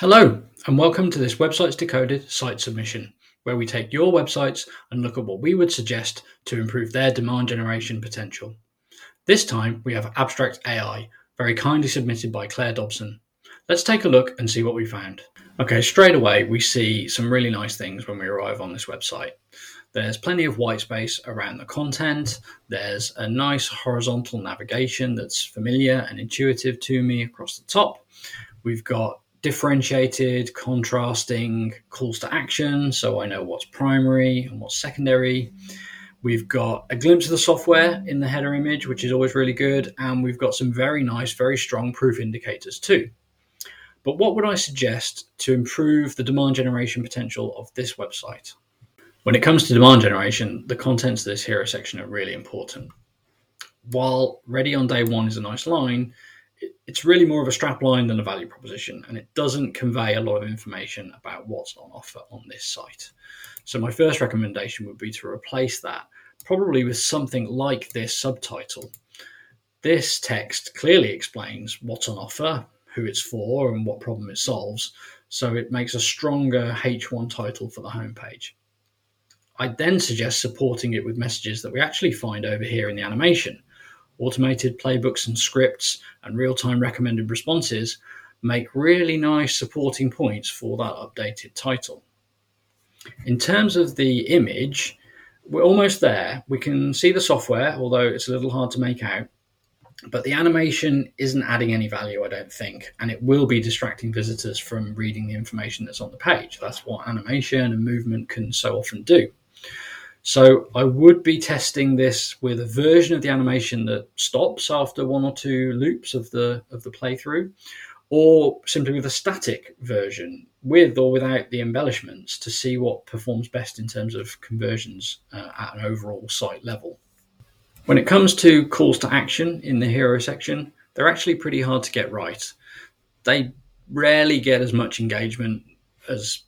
Hello, and welcome to this Websites Decoded site submission, where we take your websites and look at what we would suggest to improve their demand generation potential. This time we have Abstrakt AI, very kindly submitted by Claire Dobson. Let's take a look and see what we found. Okay, straight away we see some really nice things when we arrive on this website. There's plenty of white space around the content. There's a nice horizontal navigation that's familiar and intuitive to me across the top. We've got differentiated, contrasting calls to action, so I know what's primary and what's secondary. We've got a glimpse of the software in the header image, which is always really good, and we've got some very nice, very strong proof indicators too. But what would I suggest to improve the demand generation potential of this website? When it comes to demand generation, the contents of this hero section are really important. While ready on day one is a nice line, it's really more of a strap line than a value proposition, and it doesn't convey a lot of information about what's on offer on this site. So, my first recommendation would be to replace that probably with something like this subtitle. This text clearly explains what's on offer, who it's for, and what problem it solves, so it makes a stronger H1 title for the homepage. I'd then suggest supporting it with messages that we actually find over here in the animation. Automated playbooks and scripts and real time recommended responses make really nice supporting points for that updated title. In terms of the image, we're almost there. We can see the software, although it's a little hard to make out. But the animation isn't adding any value, I don't think, and it will be distracting visitors from reading the information that's on the page. That's what animation and movement can so often do. So I would be testing this with a version of the animation that stops after one or two loops of the of the playthrough, or simply with a static version with or without the embellishments to see what performs best in terms of conversions uh, at an overall site level. When it comes to calls to action in the hero section, they're actually pretty hard to get right. They rarely get as much engagement as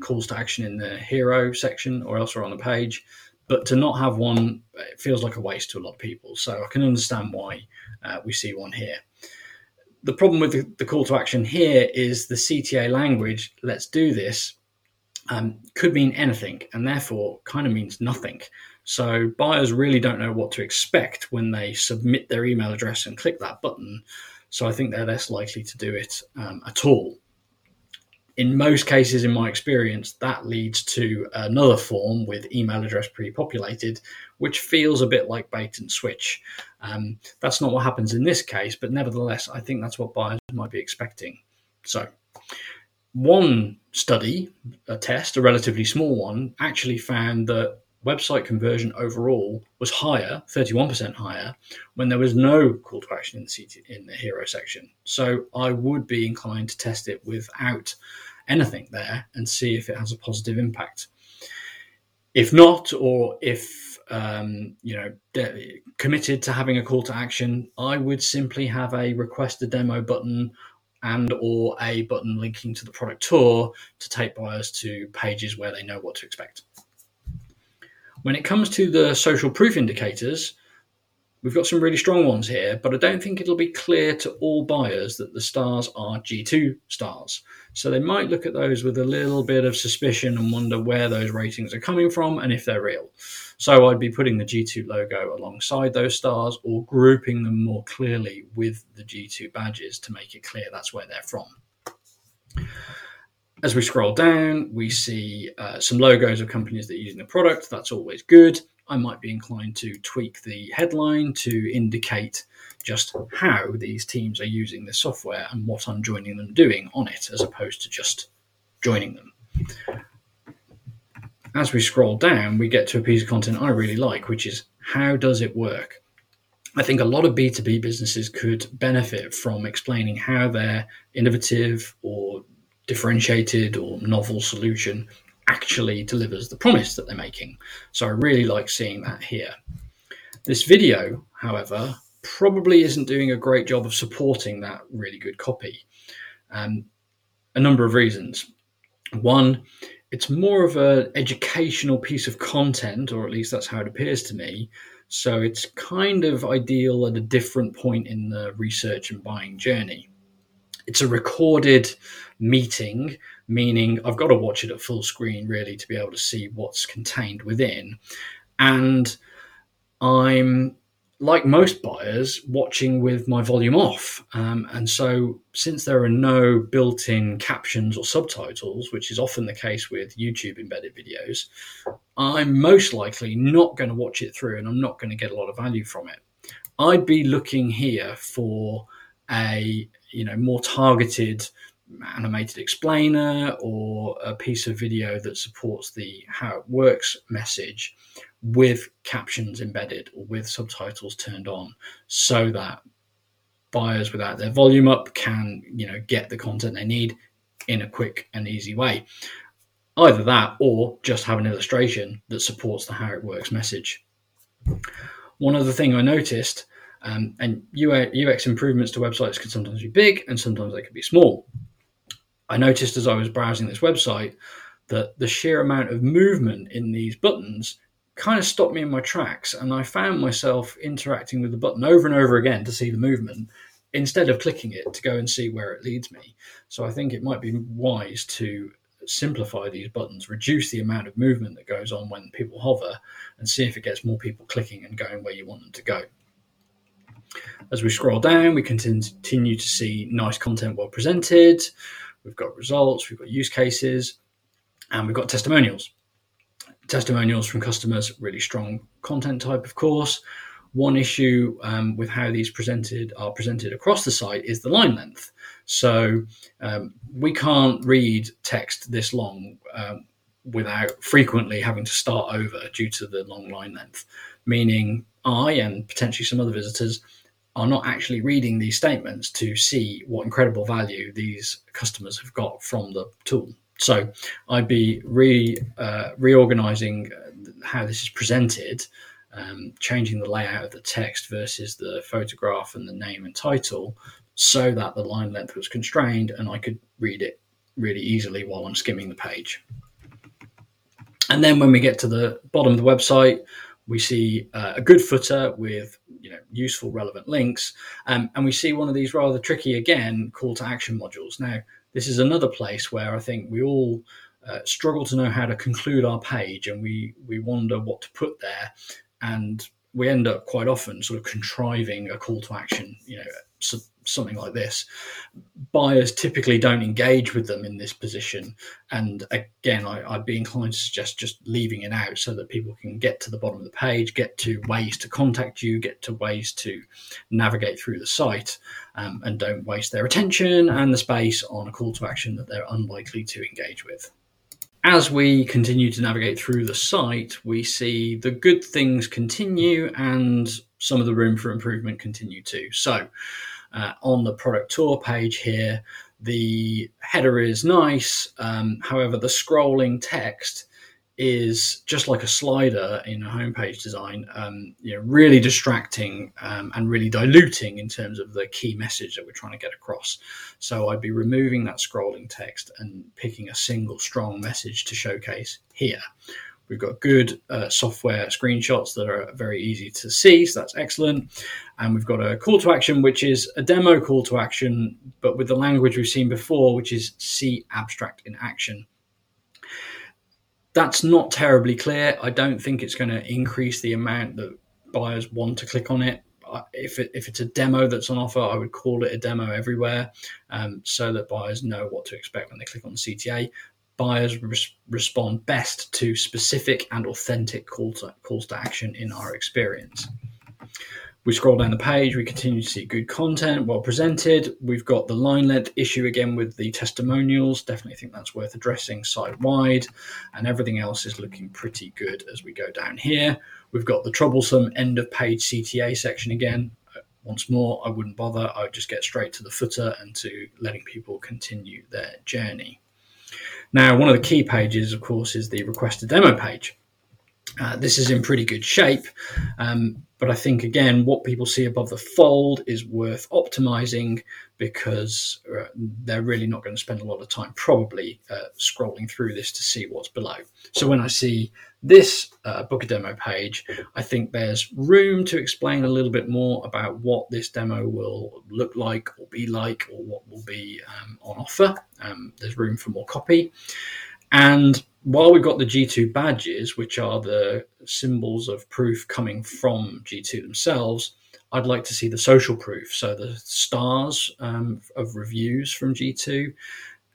calls to action in the hero section or elsewhere on the page. But to not have one, it feels like a waste to a lot of people. So I can understand why uh, we see one here. The problem with the, the, call to action here is the CTA language, let's do this, um, could mean anything and therefore kind of means nothing. So buyers really don't know what to expect when they submit their email address and click that button. So I think they're less likely to do it um, at all in most cases, in my experience, that leads to another form with email address pre populated, which feels a bit like bait and switch. Um, that's not what happens in this case, but nevertheless, I think that's what buyers might be expecting. So, one study, a test, a relatively small one, actually found that website conversion overall was higher, 31% higher, when there was no call to action in the, CT, in the hero section. So I would be inclined to test it without anything there and see if it has a positive impact. If not, or if um, you know de- committed to having a call to action, I would simply have a request a demo button and or a button linking to the product tour to take buyers to pages where they know what to expect. When it comes to the social proof indicators, we've got some really strong ones here, but I don't think it'll be clear to all buyers that the stars are G2 stars. So they might look at those with a little bit of suspicion and wonder where those ratings are coming from and if they're real. So I'd be putting the G2 logo alongside those stars or grouping them more clearly with the G2 badges to make it clear that's where they're from. As we scroll down, we see uh, some logos of companies that are using the product. That's always good. I might be inclined to tweak the headline to indicate just how these teams are using the software and what I'm joining them doing on it, as opposed to just joining them. As we scroll down, we get to a piece of content I really like, which is how does it work? I think a lot of B2B businesses could benefit from explaining how their innovative or differentiated or novel solution actually delivers the promise that they're making. So I really like seeing that here. This video, however, probably isn't doing a great job of supporting that really good copy. Um, a number of reasons. One, it's more of an educational piece of content, or at least that's how it appears to me. So it's kind of ideal at a different point in the research and buying journey it's a recorded meeting, meaning I've got to watch it at full screen really to be able to see what's contained within. And I'm like most buyers, watching with my volume off. Um, and so, since there are no built in captions or subtitles, which is often the case with YouTube embedded videos, I'm most likely not going to watch it through and I'm not going to get a lot of value from it. I'd be looking here for a you know more targeted animated explainer or a piece of video that supports the how it works message with captions embedded or with subtitles turned on so that buyers without their volume up can you know get the content they need in a quick and easy way. Either that or just have an illustration that supports the how it works message. One other thing i noticed um, and ux improvements to websites can sometimes be big and sometimes they can be small i noticed as i was browsing this website that the sheer amount of movement in these buttons kind of stopped me in my tracks and I found myself interacting with the button over and over again to see the movement instead of clicking it to go and see where it leads me. So I think it might be wise to simplify these buttons, reduce the amount of movement that goes on when people hover, and see if it gets more people clicking and going where you want them to go. As we scroll down, we continue to see nice content well presented. We've got results, we've got use cases, and we've got testimonials testimonials from customers, really strong content type, of course. One issue um, with how these presented are presented across the site is the line length. So um, we can't read text this long um, without frequently having to start over due to the long line length, meaning I and potentially some other visitors are not actually reading these statements to see what incredible value these customers have got from the tool. So I'd be re uh, reorganizing how this is presented, um, changing the layout of the text versus the photograph and the name and title, so that the line length was constrained and I could read it really easily while I'm skimming the page. And then when we get to the bottom of the website, we see uh, a good footer with you know useful relevant links um, and we see one of these rather tricky again call to action modules now this is another place where I think we all uh, struggle to know how to conclude our page, and we we wonder what to put there, and we end up quite often sort of contriving a call to action. You know, so something like this. Buyers typically don't engage with them in this position. And again, I, would be inclined to suggest just leaving it out so that people can get to the bottom of the page, get to ways to contact you, get to ways to navigate through the site, um, and don't waste their attention and the space on a call to action that they're unlikely to engage with as we continue to navigate through the site, we see the good things continue and some of the room for improvement continue too. So, uh, on the product tour page here. The header is nice. Um, however, the scrolling text is just like a slider in a homepage design, um, you know, really distracting um, and really diluting in terms of the key message that we're trying to get across. So I'd be removing that scrolling text and picking a single strong message to showcase here. We've got good uh, software screenshots that are very easy to see, so that's excellent. And we've got a call to action, which is a demo call to action, but with the language we've seen before, which is see Abstrakt in action. That's not terribly clear. I don't think it's going to increase the amount that buyers want to click on it. If, it, if it's a demo that's on offer, I would call it a demo everywhere um, so that buyers know what to expect when they click on the CTA buyers res- respond best to specific and authentic call to, calls to action in our experience. We scroll down the page, we continue to see good content, well presented. We've got the line length issue again with the testimonials. Definitely think that's worth addressing site wide. And everything else is looking pretty good as we go down here. We've got the troublesome end of page CTA section again. Uh, once more, I wouldn't bother. I would just get straight to the footer and to letting people continue their journey. Now, one of the key pages, of course, is the request a demo page. Uh, this is in pretty good shape. Um, But I think, again, what people see above the fold is worth optimizing because uh, they're really not going to spend a lot of time probably uh, scrolling through this to see what's below. So when I see this uh, book a demo page, I think there's room to explain a little bit more about what this demo will look like or be like or what will be um, on offer. Um, there's room for more copy. And while we've got the G2 badges, which are the symbols of proof coming from G2 themselves, I'd like to see the social proof, so the stars um, of reviews from G2,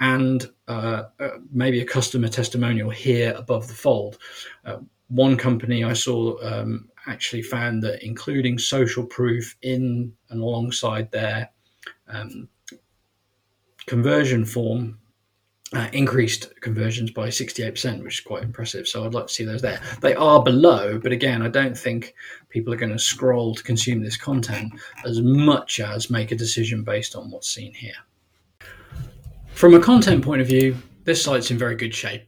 and uh, uh, maybe a customer testimonial here above the fold. Uh, one company I saw um, actually found that including social proof in and alongside their um, conversion form uh, increased conversions by 68%, which is quite impressive. So I'd like to see those there. They are below, but again, I don't think people are going to scroll to consume this content as much as make a decision based on what's seen here. From a content point of view, this site's in very good shape.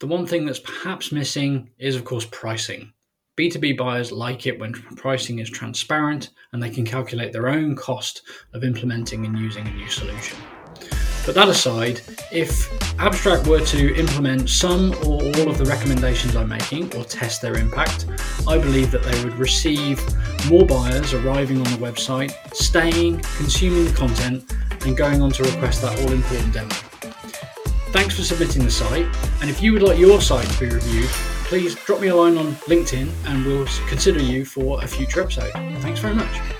The one thing that's perhaps missing is, of course, pricing. B2B buyers like it when pricing is transparent and they can calculate their own cost of implementing and using a new solution. But that aside, if Abstrakt were to implement some or all of the recommendations I'm making or test their impact, I believe that they would receive more buyers arriving on the website, staying, consuming the content, and going on to request that all important demo. Thanks for submitting the site, and if you would like your site to be reviewed, please drop me a line on LinkedIn and we'll consider you for a future episode. Thanks very much.